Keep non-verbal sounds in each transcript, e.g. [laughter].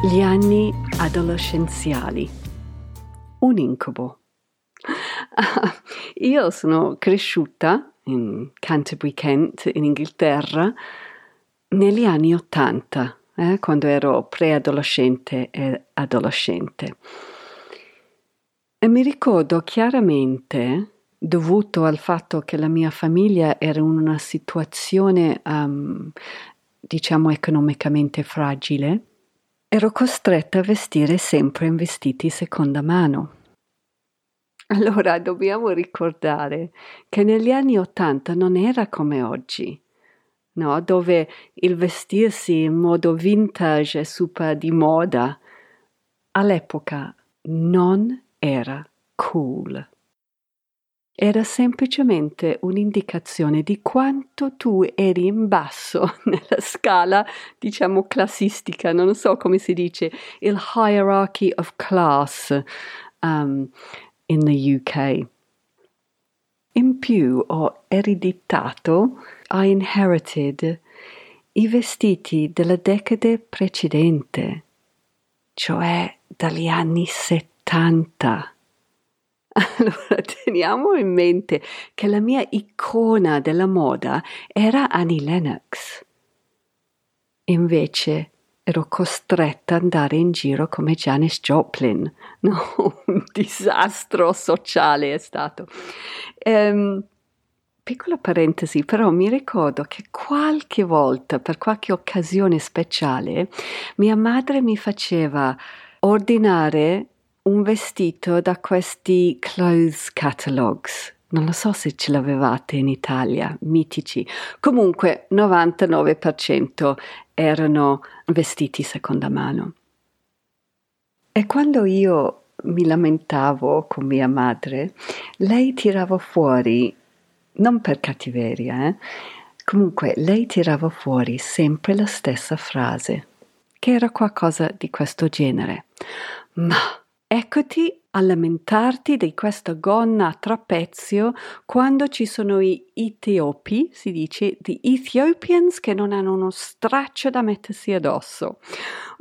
Gli anni adolescenziali. Un incubo. [laughs] Io sono cresciuta in Canterbury, Kent, in Inghilterra, negli anni Ottanta, eh, quando ero preadolescente e adolescente. E mi ricordo chiaramente, dovuto al fatto che la mia famiglia era in una situazione, um, diciamo, economicamente fragile, ero costretta a vestire sempre in vestiti seconda mano. Allora dobbiamo ricordare che negli anni Ottanta non era come oggi, no? dove il vestirsi in modo vintage è super di moda. All'epoca non era cool era semplicemente un'indicazione di quanto tu eri in basso [laughs] nella scala, diciamo, classistica, non so come si dice, il hierarchy of class um, in the UK. In più ho ereditato, I inherited, i vestiti della decade precedente, cioè dagli anni 70. [laughs] Allora teniamo in mente che la mia icona della moda era Annie Lennox. Invece ero costretta ad andare in giro come Janis Joplin. [laughs] No, un disastro sociale è stato. Ehm, piccola parentesi, però mi ricordo che qualche volta, per qualche occasione speciale, mia madre mi faceva ordinare un vestito da questi clothes catalogs. Non lo so se ce l'avevate in Italia, mitici. Comunque 99% erano vestiti seconda mano. E quando io mi lamentavo con mia madre, lei tirava fuori, non per cattiveria, eh? comunque lei tirava fuori sempre la stessa frase, che era qualcosa di questo genere. Ma Eccoti a lamentarti di questa gonna a trapezio quando ci sono i etiopi, si dice, the Ethiopians che non hanno uno straccio da mettersi addosso.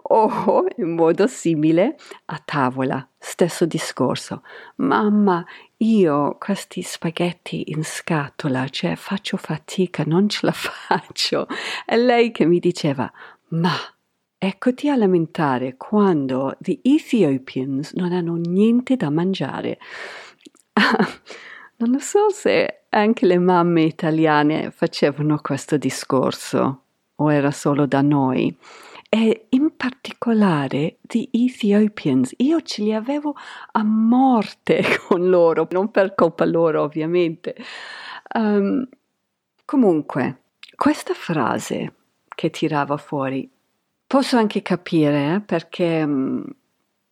O in modo simile a tavola, stesso discorso. Mamma, io questi spaghetti in scatola, cioè faccio fatica, non ce la [laughs] faccio. E lei che mi diceva, ma Eccoti a lamentare quando the Ethiopians non hanno niente da mangiare. [laughs] non lo so se anche le mamme italiane facevano questo discorso o era solo da noi. E in particolare the Ethiopians, io ce li avevo a morte [laughs] con loro, non per colpa loro ovviamente. Um, comunque, questa frase che tirava fuori Posso anche capire eh, perché mm,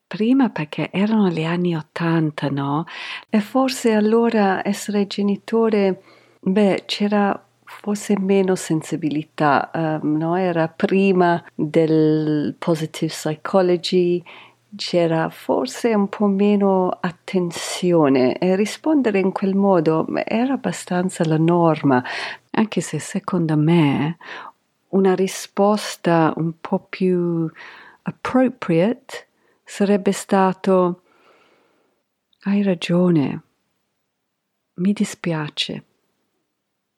prima perché erano gli anni Ottanta, no? E forse allora essere genitore, beh, c'era forse meno sensibilità, um, no? Era prima del positive psychology, c'era forse un po' meno attenzione e rispondere in quel modo era abbastanza la norma, anche se secondo me una risposta un po' più appropriate sarebbe stato hai ragione, mi dispiace,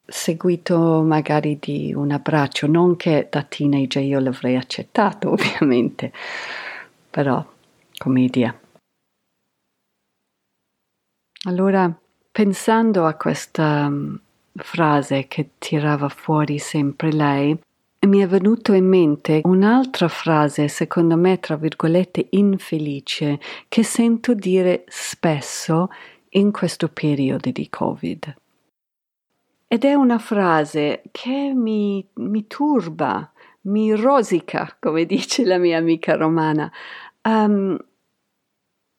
seguito magari di un abbraccio, non che da teenager io l'avrei accettato [laughs] ovviamente, però come idea. Allora, pensando a questa mm, frase che tirava fuori sempre lei, mi è venuto in mente un'altra frase, secondo me, tra virgolette, infelice, che sento dire spesso in questo periodo di Covid. Ed è una frase che mi, mi turba, mi rosica, come dice la mia amica romana. Um,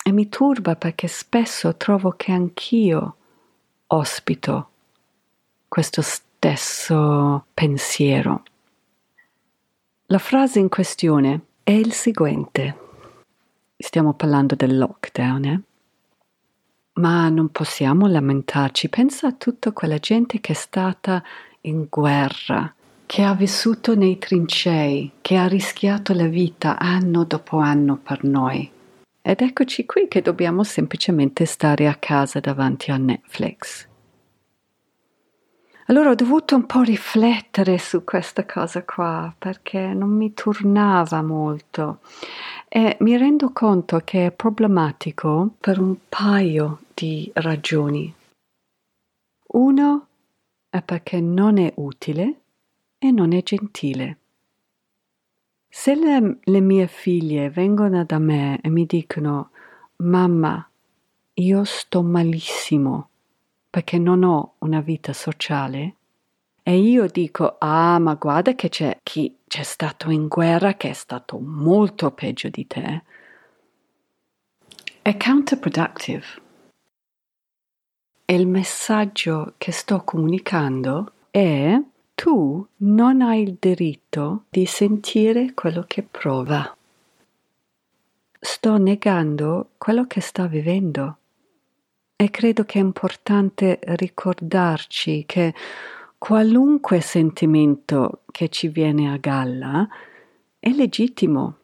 e mi turba perché spesso trovo che anch'io ospito questo stesso pensiero. La frase in questione è il seguente. Stiamo parlando del lockdown, eh? Ma non possiamo lamentarci. Pensa a tutta quella gente che è stata in guerra, che ha vissuto nei trincei, che ha rischiato la vita anno dopo anno per noi. Ed eccoci qui che dobbiamo semplicemente stare a casa davanti a Netflix. Allora ho dovuto un po' riflettere su questa cosa qua perché non mi tornava molto e mi rendo conto che è problematico per un paio di ragioni. Uno è perché non è utile e non è gentile. Se le, le mie figlie vengono da me e mi dicono mamma, io sto malissimo perché non ho una vita sociale, e io dico, ah, ma guarda che c'è chi c'è stato in guerra che è stato molto peggio di te, è counterproductive. Il messaggio che sto comunicando è tu non hai il diritto di sentire quello che prova. Sto negando quello che sta vivendo. E credo che è importante ricordarci che qualunque sentimento che ci viene a galla è legittimo.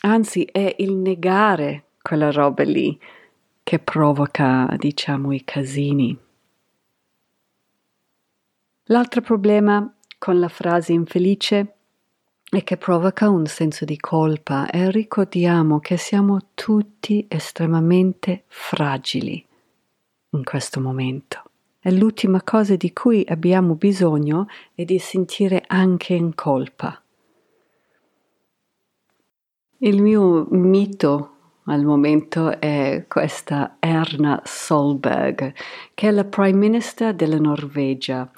Anzi, è il negare quella roba lì che provoca, diciamo, i casini. L'altro problema con la frase infelice è che provoca un senso di colpa e ricordiamo che siamo tutti estremamente fragili in questo momento. E l'ultima cosa di cui abbiamo bisogno è di sentire anche in colpa. Il mio mito al momento è questa Erna Solberg, che è la Prime Minister della Norvegia.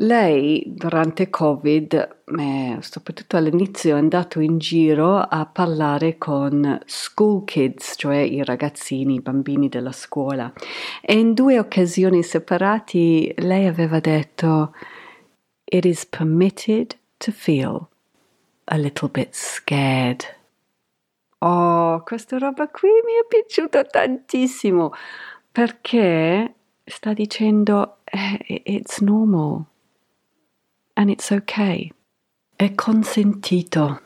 Lei durante Covid, eh, soprattutto all'inizio, è andato in giro a parlare con school kids, cioè i ragazzini, i bambini della scuola. E in due occasioni separate lei aveva detto It is permitted to feel a little bit scared. Oh, questa roba qui mi è piaciuta tantissimo perché sta dicendo eh, it's normal and it's okay. È consentito.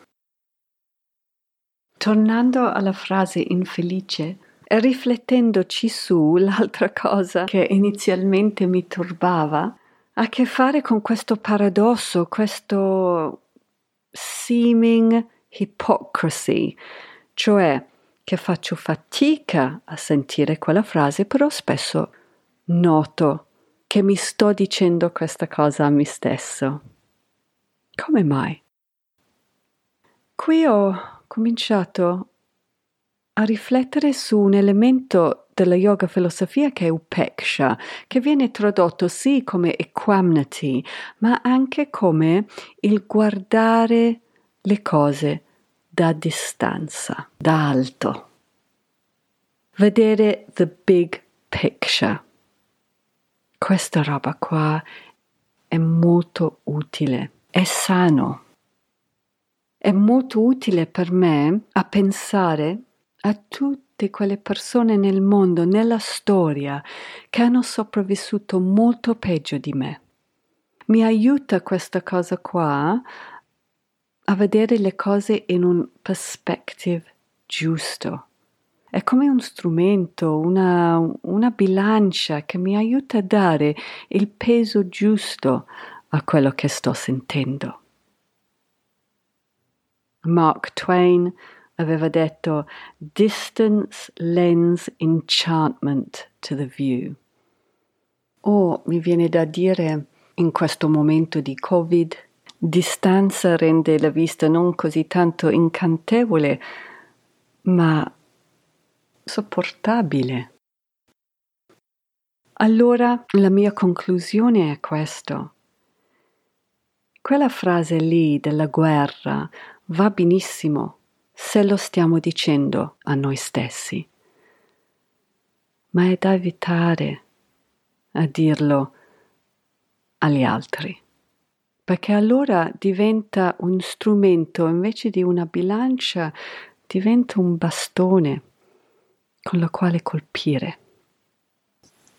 Tornando alla frase infelice, e riflettendoci su l'altra cosa che inizialmente mi turbava, ha a che fare con questo paradosso, questo seeming hypocrisy, cioè che faccio fatica a sentire quella frase, però spesso noto che mi sto dicendo questa cosa a me stesso. Come mai? Qui ho cominciato a riflettere su un elemento della yoga filosofia che è upeksha, che viene tradotto sì come equanimity, ma anche come il guardare le cose da distanza, da alto. Vedere the big picture questa roba qua è molto utile, è sano. È molto utile per me a pensare a tutte quelle persone nel mondo, nella storia, che hanno sopravvissuto molto peggio di me. Mi aiuta questa cosa qua a vedere le cose in un perspective giusto. È come un strumento, una, una bilancia che mi aiuta a dare il peso giusto a quello che sto sentendo. Mark Twain aveva detto Distance lends enchantment to the view. O mi viene da dire in questo momento di Covid, distanza rende la vista non così tanto incantevole, ma sopportabile. Allora la mia conclusione è questo. Quella frase lì della guerra va benissimo se lo stiamo dicendo a noi stessi, ma è da evitare a dirlo agli altri, perché allora diventa un strumento invece di una bilancia, diventa un bastone con la quale colpire.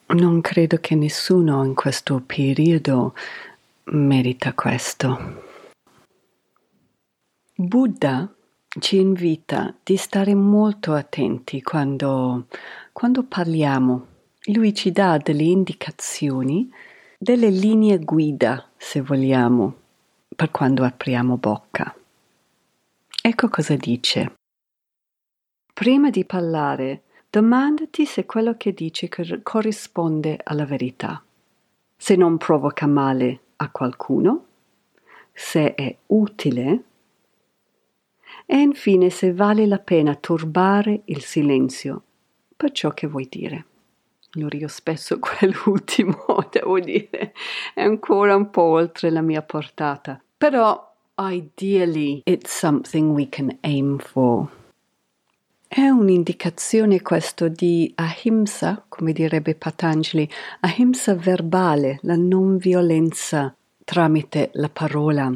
Non credo che nessuno in questo periodo merita questo. Buddha ci invita di stare molto attenti quando, quando parliamo. Lui ci dà delle indicazioni, delle linee guida, se vogliamo, per quando apriamo bocca. Ecco cosa dice. Prima di parlare, domandati se quello che dici corrisponde alla verità, se non provoca male a qualcuno, se è utile e infine se vale la pena turbare il silenzio per ciò che vuoi dire. Allora io spesso [laughs] quell'ultimo, devo dire, è ancora un po' oltre la mia portata. Però ideally it's something we can aim for. È un'indicazione questo di ahimsa, come direbbe Patanjali, ahimsa verbale, la non violenza tramite la parola.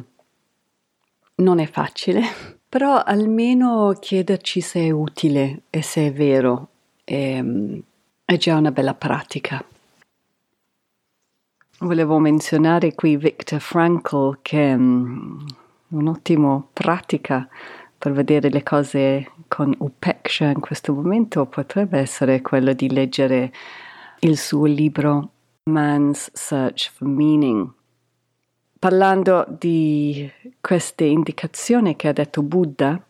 Non è facile, [laughs] però almeno chiederci se è utile e se è vero è, è già una bella pratica. Volevo menzionare qui Viktor Frankl che è um, un'ottima pratica per vedere le cose con upeksha in questo momento potrebbe essere quello di leggere il suo libro Man's Search for Meaning Parlando di queste indicazioni che ha detto Buddha,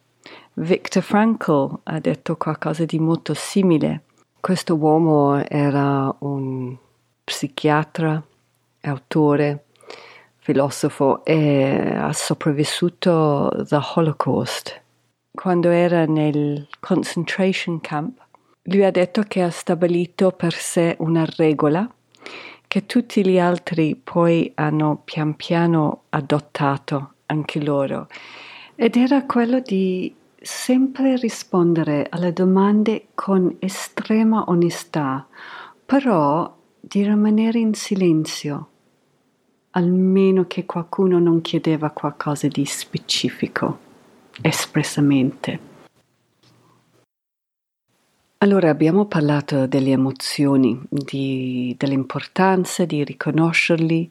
Viktor Frankl ha detto qualcosa di molto simile. Questo uomo era un psichiatra, autore, filosofo e ha sopravvissuto all'Holocaust. Quando era nel concentration camp, lui ha detto che ha stabilito per sé una regola che tutti gli altri poi hanno pian piano adottato anche loro ed era quello di sempre rispondere alle domande con estrema onestà, però di rimanere in silenzio, almeno che qualcuno non chiedeva qualcosa di specifico, espressamente. Allora abbiamo parlato delle emozioni, di, dell'importanza di riconoscerli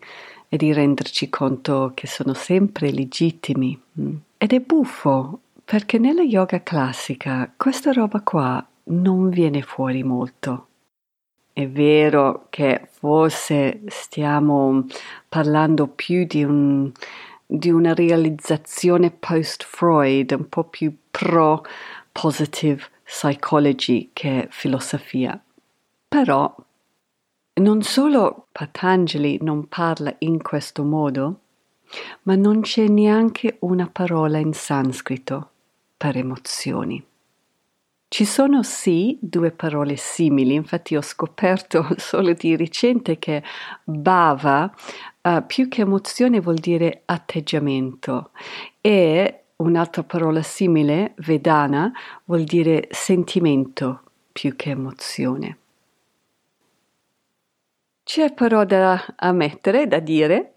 e di renderci conto che sono sempre legittimi. Ed è buffo perché nella yoga classica questa roba qua non viene fuori molto. È vero che forse stiamo parlando più di, un, di una realizzazione post-Freud, un po' più pro-positive psychology che filosofia. Però non solo Patanjali non parla in questo modo, ma non c'è neanche una parola in sanscrito per emozioni. Ci sono sì due parole simili, infatti ho scoperto [laughs] solo di recente che bhava uh, più che emozione vuol dire atteggiamento e Un'altra parola simile, vedana, vuol dire sentimento più che emozione. C'è però da ammettere, da dire,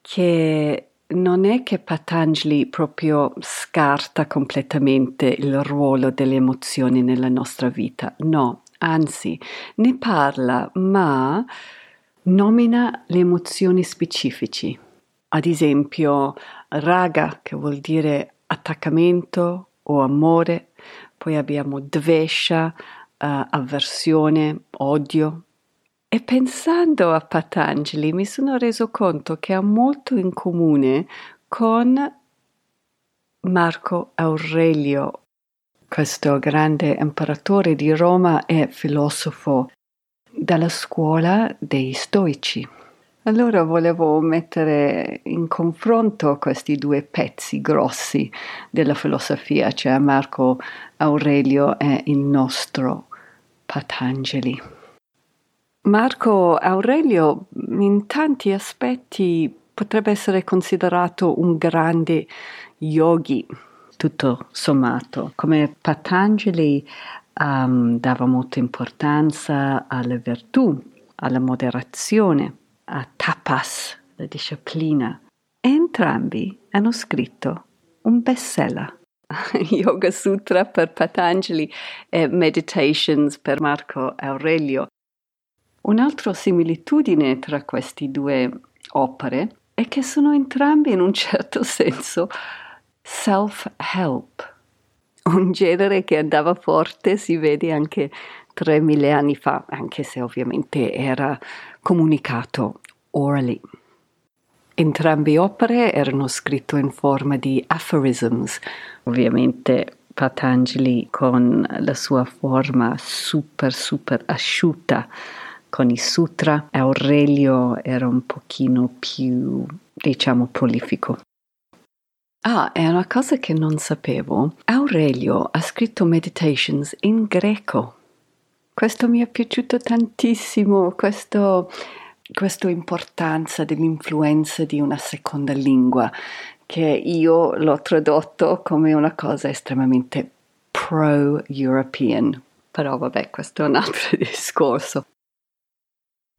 che non è che Patanjali proprio scarta completamente il ruolo delle emozioni nella nostra vita, no, anzi ne parla, ma nomina le emozioni specifici. Ad esempio, raga, che vuol dire attaccamento o amore, poi abbiamo dvesha, uh, avversione, odio. E pensando a Patanjali mi sono reso conto che ha molto in comune con Marco Aurelio, questo grande imperatore di Roma e filosofo dalla scuola dei stoici. Allora volevo mettere in confronto questi due pezzi grossi della filosofia, cioè Marco Aurelio e il nostro Patanjali. Marco Aurelio in tanti aspetti potrebbe essere considerato un grande yogi, tutto sommato. Come Patanjali um, dava molta importanza alla virtù, alla moderazione, a tapas, la disciplina. Entrambi hanno scritto un bestseller. [laughs] Yoga Sutra per Patanjali e Meditations per Marco Aurelio. Un'altra similitudine tra queste due opere è che sono entrambi in un certo senso self-help, un genere che andava forte, si vede anche 3000 anni fa, anche se ovviamente era comunicato orally. Entrambe opere erano scritte in forma di aphorisms, ovviamente Patanjali con la sua forma super super asciutta con i sutra, Aurelio era un pochino più, diciamo, prolifico. Ah, è una cosa che non sapevo. Aurelio ha scritto Meditations in greco. Questo mi è piaciuto tantissimo, questo, questa importanza dell'influenza di una seconda lingua, che io l'ho tradotto come una cosa estremamente pro-European. Però vabbè, questo è un altro [laughs] discorso.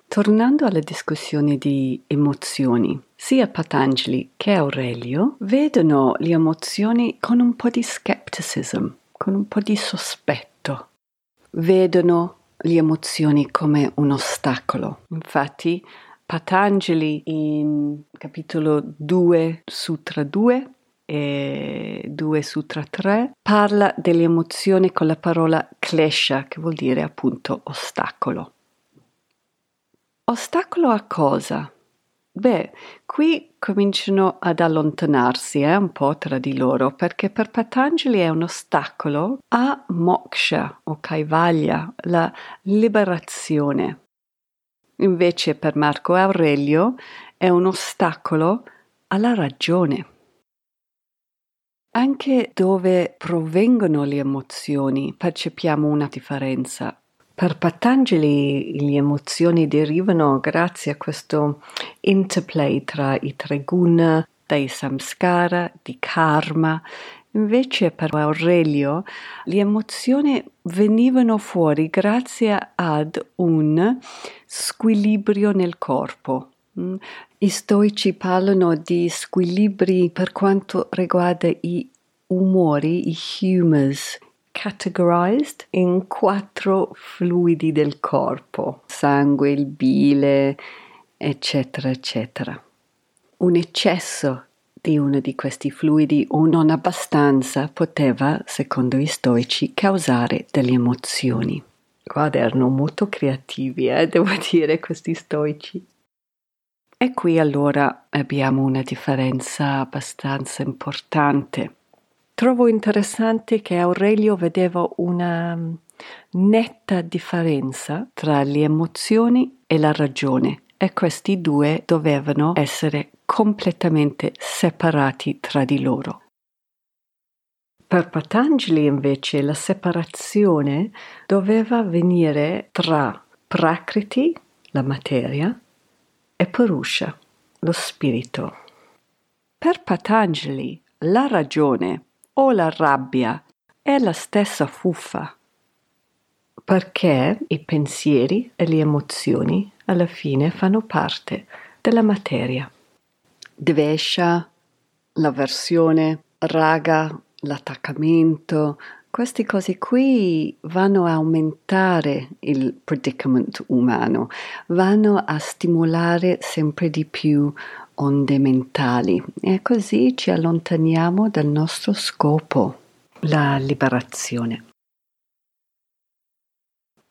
Tornando alla discussione di emozioni, sia Patanjali che Aurelio vedono le emozioni con un po' di skepticism, con un po' di sospetto. Vedono le emozioni come un ostacolo. Infatti, Patanjali in capitolo 2, Sutra 2 e 2 Sutra 3 parla delle emozioni con la parola klesha, che vuol dire appunto ostacolo. Ostacolo a cosa? Beh, qui cominciano ad allontanarsi eh, un po' tra di loro perché per Patanjali è un ostacolo a moksha o kaivalya, la liberazione. Invece per Marco Aurelio è un ostacolo alla ragione. Anche dove provengono le emozioni percepiamo una differenza. Per Patanjali le emozioni derivano grazie a questo interplay tra i tre guna, dai samskara, di karma. Invece per Aurelio le emozioni venivano fuori grazie ad un squilibrio nel corpo. Mm? I stoici parlano di squilibri per quanto riguarda i umori, i humors, categorized in quattro fluidi del corpo, sangue, il bile, eccetera, eccetera. Un eccesso di uno di questi fluidi o non abbastanza poteva, secondo i stoici, causare delle emozioni. Guarda, erano molto creativi, eh, devo [laughs] dire, questi stoici. E qui allora abbiamo una differenza abbastanza importante Trovo interessante che Aurelio vedeva una mm, netta differenza tra le emozioni e la ragione e questi due dovevano essere completamente separati tra di loro. Per Patanjali invece la separazione doveva avvenire tra Prakriti, la materia, e Purusha, lo spirito. Per Patanjali la ragione o la rabbia è la stessa fuffa, perché i pensieri e le emozioni alla fine fanno parte della materia. Dvesha, l'avversione, raga, l'attaccamento, queste cose qui vanno a aumentare il predicament umano, vanno a stimolare sempre di più onde mentali e così ci allontaniamo dal nostro scopo, la liberazione.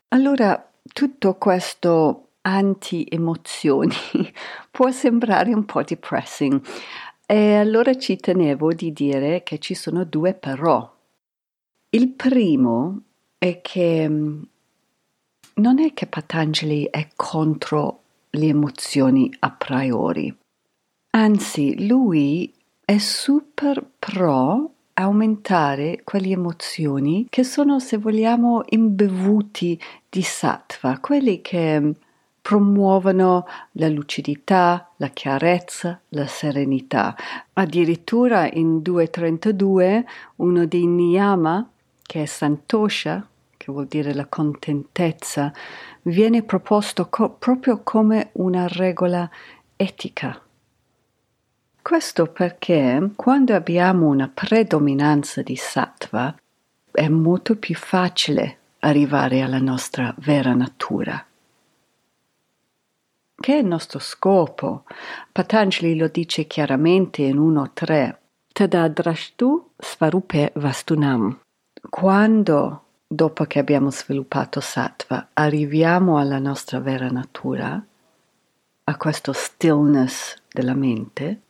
Allora, tutto questo anti-emozioni [laughs] può sembrare un po' depressing e allora ci tenevo di dire che ci sono due però. Il primo è che mm, non è che Patanjali è contro le emozioni a priori, Anzi, lui è super pro aumentare quelle emozioni che sono, se vogliamo, imbevuti di sattva, quelli che promuovono la lucidità, la chiarezza, la serenità. Addirittura in 232 uno dei niyama, che è santosha, che vuol dire la contentezza, viene proposto co- proprio come una regola etica. Questo perché quando abbiamo una predominanza di sattva è molto più facile arrivare alla nostra vera natura. Che è il nostro scopo? Patanjali lo dice chiaramente in 1.3. Tadadrashtu svarupe vastunam. Quando, dopo che abbiamo sviluppato sattva, arriviamo alla nostra vera natura, a questo stillness della mente,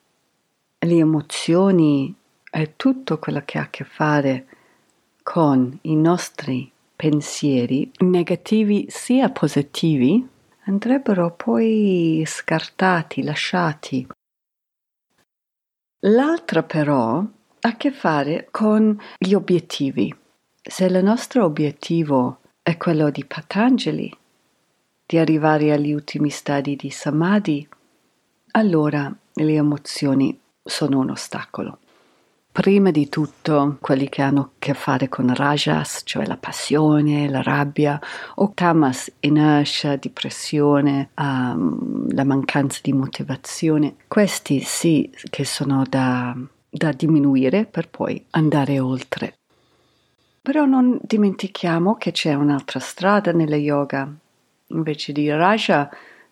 le emozioni e tutto quello che ha a che fare con i nostri pensieri, negativi sia positivi, andrebbero poi scartati, lasciati. L'altra però ha a che fare con gli obiettivi. Se il nostro obiettivo è quello di Patanjali, di arrivare agli ultimi stadi di Samadhi, allora le emozioni sono un ostacolo prima di tutto quelli che hanno a che fare con rajas, cioè la passione, la rabbia, o tamas, inertia, depressione, um, la mancanza di motivazione. Questi sì che sono da, da diminuire per poi andare oltre. Però non dimentichiamo che c'è un'altra strada nella yoga. Invece di raja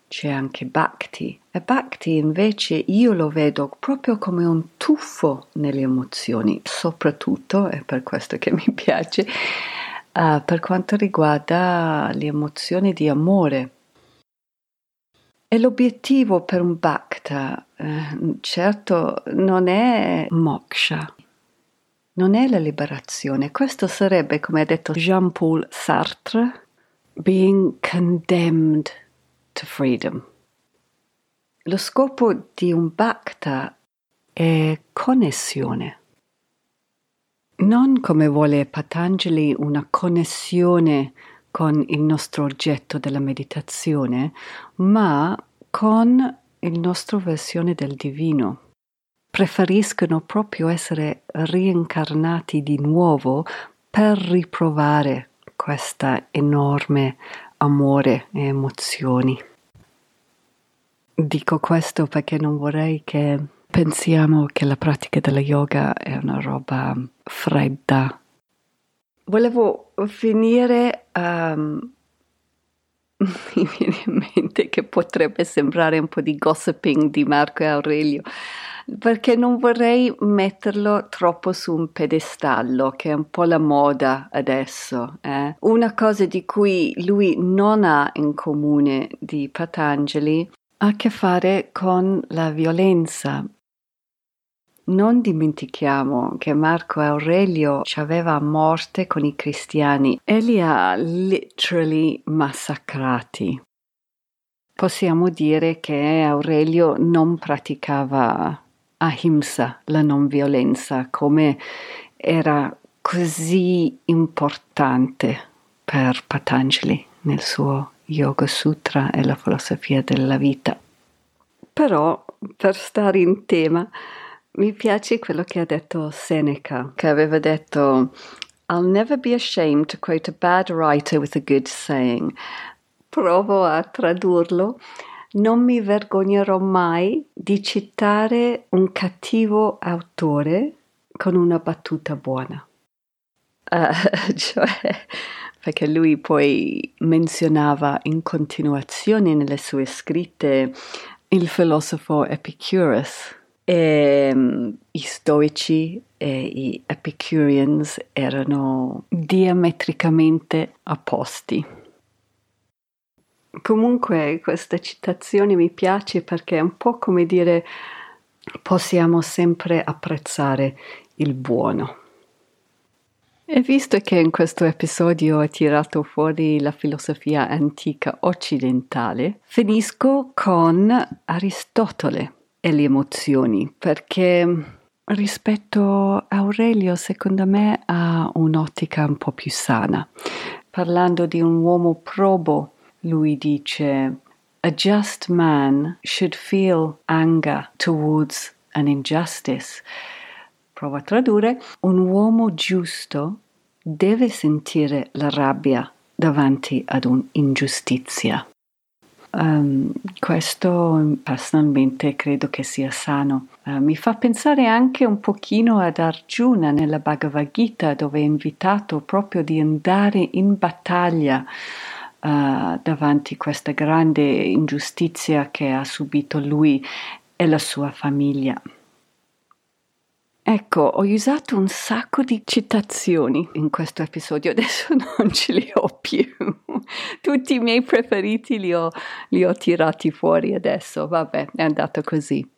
c'è anche Bhakti e Bhakti invece io lo vedo proprio come un tuffo nelle emozioni, soprattutto, è per questo che mi piace, uh, per quanto riguarda le emozioni di amore. E l'obiettivo per un Bhakta, eh, certo, non è moksha, non è la liberazione. Questo sarebbe, come ha detto Jean-Paul Sartre, being condemned to freedom. Lo scopo di un bhakta è connessione. Non come vuole Patanjali una connessione con il nostro oggetto della meditazione, ma con il nostro versione del divino. Preferiscono proprio essere reincarnati di nuovo per riprovare questa enorme amore e emozioni. Dico questo perché non vorrei che pensiamo che la pratica della yoga è una roba fredda. Volevo finire um, [laughs] mi viene in mente che potrebbe sembrare un po' di gossiping di Marco e Aurelio, perché non vorrei metterlo troppo su un pedestallo, che è un po' la moda adesso. Eh? Una cosa di cui lui non ha in comune di Patanjali ha a che fare con la violenza. Non dimentichiamo che Marco Aurelio ci aveva a morte con i cristiani e li ha literally massacrati. Possiamo dire che Aurelio non praticava ahimsa, la non violenza, come era così importante per Patanjali nel suo Yoga Sutra e la filosofia della vita. Però, per stare in tema, mi piace quello che ha detto Seneca, che aveva detto I'll never be ashamed to quote a bad writer with a good saying. Provo a tradurlo non mi vergognerò mai di citare un cattivo autore con una battuta buona. Uh, [laughs] cioè, perché lui poi menzionava in continuazione nelle sue scritte il filosofo Epicurus. E, um, I stoici e i Epicureans erano diametricamente opposti. Comunque questa citazione mi piace perché è un po' come dire possiamo sempre apprezzare il buono. E visto che in questo episodio ho tirato fuori la filosofia antica occidentale, finisco con Aristotele e le emozioni, perché rispetto a Aurelio secondo me ha un'ottica un po' più sana. Parlando di un uomo probo lui dice A just man should feel anger towards an injustice. Provo a tradurre. Un uomo giusto deve sentire la rabbia davanti ad un'ingiustizia. Um, questo personalmente credo che sia sano. Uh, mi fa pensare anche un pochino ad Arjuna nella Bhagavad Gita dove è invitato proprio di andare in battaglia uh, davanti a questa grande ingiustizia che ha subito lui e la sua famiglia. Ecco, ho usato un sacco di citazioni in questo episodio, adesso [laughs] non ce li ho più. Tutti i miei preferiti li ho, li ho tirati fuori adesso, vabbè, è andato così.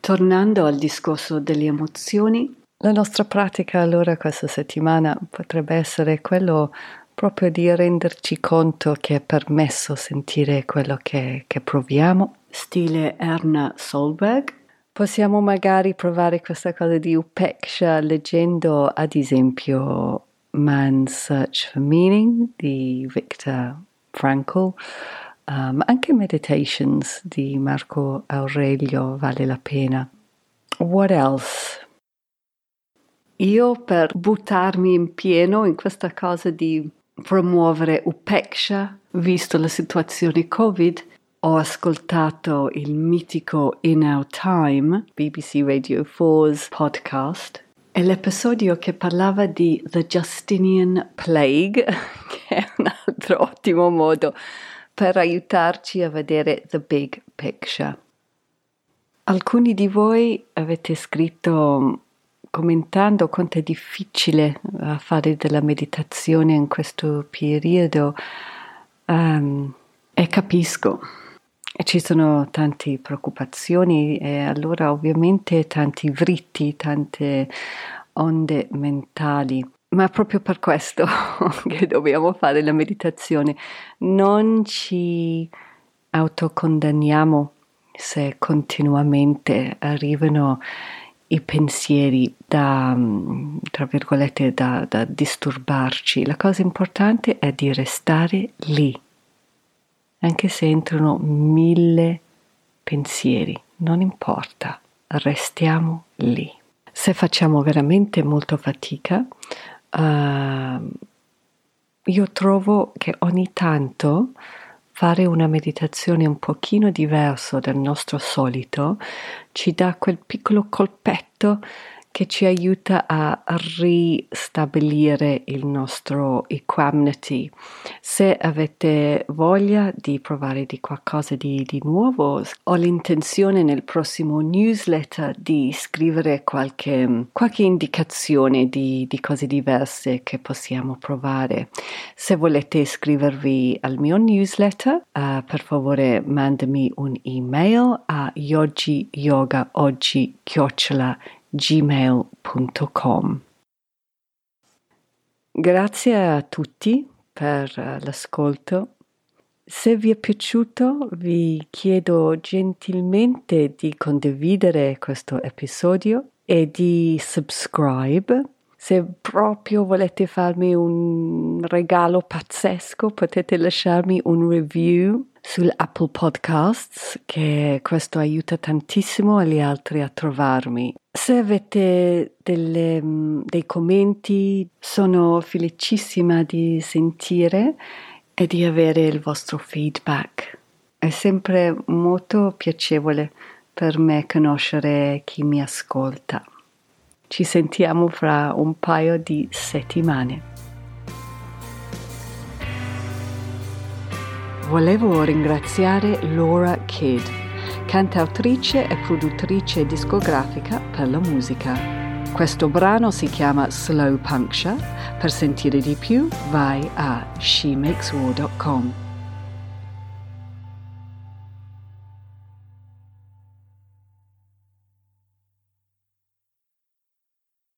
Tornando al discorso delle emozioni, la nostra pratica allora questa settimana potrebbe essere quello proprio di renderci conto che è permesso sentire quello che, che proviamo, stile Erna Solberg Possiamo magari provare questa cosa di Upeksha leggendo ad esempio Man's Search for Meaning di Viktor Frankl, um, anche Meditations di Marco Aurelio vale la pena. What else? Io per buttarmi in pieno in questa cosa di promuovere Upeksha, visto la situazione Covid, ho ascoltato il mitico In Our Time, BBC Radio 4's podcast, e l'episodio che parlava di The Justinian Plague, [laughs] che è un altro ottimo modo per aiutarci a vedere the big picture. Alcuni di voi avete scritto commentando quanto è difficile uh, fare della meditazione in questo periodo um, e capisco ci sono tante preoccupazioni e allora ovviamente tanti vritti, tante onde mentali. Ma proprio per questo [laughs] che dobbiamo fare la meditazione. Non ci autocondanniamo se continuamente arrivano i pensieri da, tra virgolette, da, da disturbarci. La cosa importante è di restare lì anche se entrano mille pensieri, non importa, restiamo lì. Se facciamo veramente molto fatica, uh, io trovo che ogni tanto fare una meditazione un pochino diverso dal nostro solito ci dà quel piccolo colpetto che ci aiuta a ristabilire il nostro equanimity. Se avete voglia di provare di qualcosa di, di nuovo, ho l'intenzione nel prossimo newsletter di scrivere qualche, qualche indicazione di, di cose diverse che possiamo provare. Se volete iscrivervi al mio newsletter, uh, per favore mandami un'email a yogiyogaoggi.com gmail.com. Grazie a tutti per l'ascolto. Se vi è piaciuto vi chiedo gentilmente di condividere questo episodio e di subscribe. Se proprio volete farmi un regalo pazzesco potete lasciarmi un review sull'Apple Podcasts che questo aiuta tantissimo gli altri a trovarmi. Se avete delle, mm, dei commenti sono felicissima di sentire e di avere il vostro feedback. È sempre molto piacevole per me conoscere chi mi ascolta. Ci sentiamo fra un paio di settimane. Volevo ringraziare Laura Kidd, cantautrice e produttrice discografica per la musica. Questo brano si chiama Slow Puncture. Per sentire di più vai a shemakeswar.com.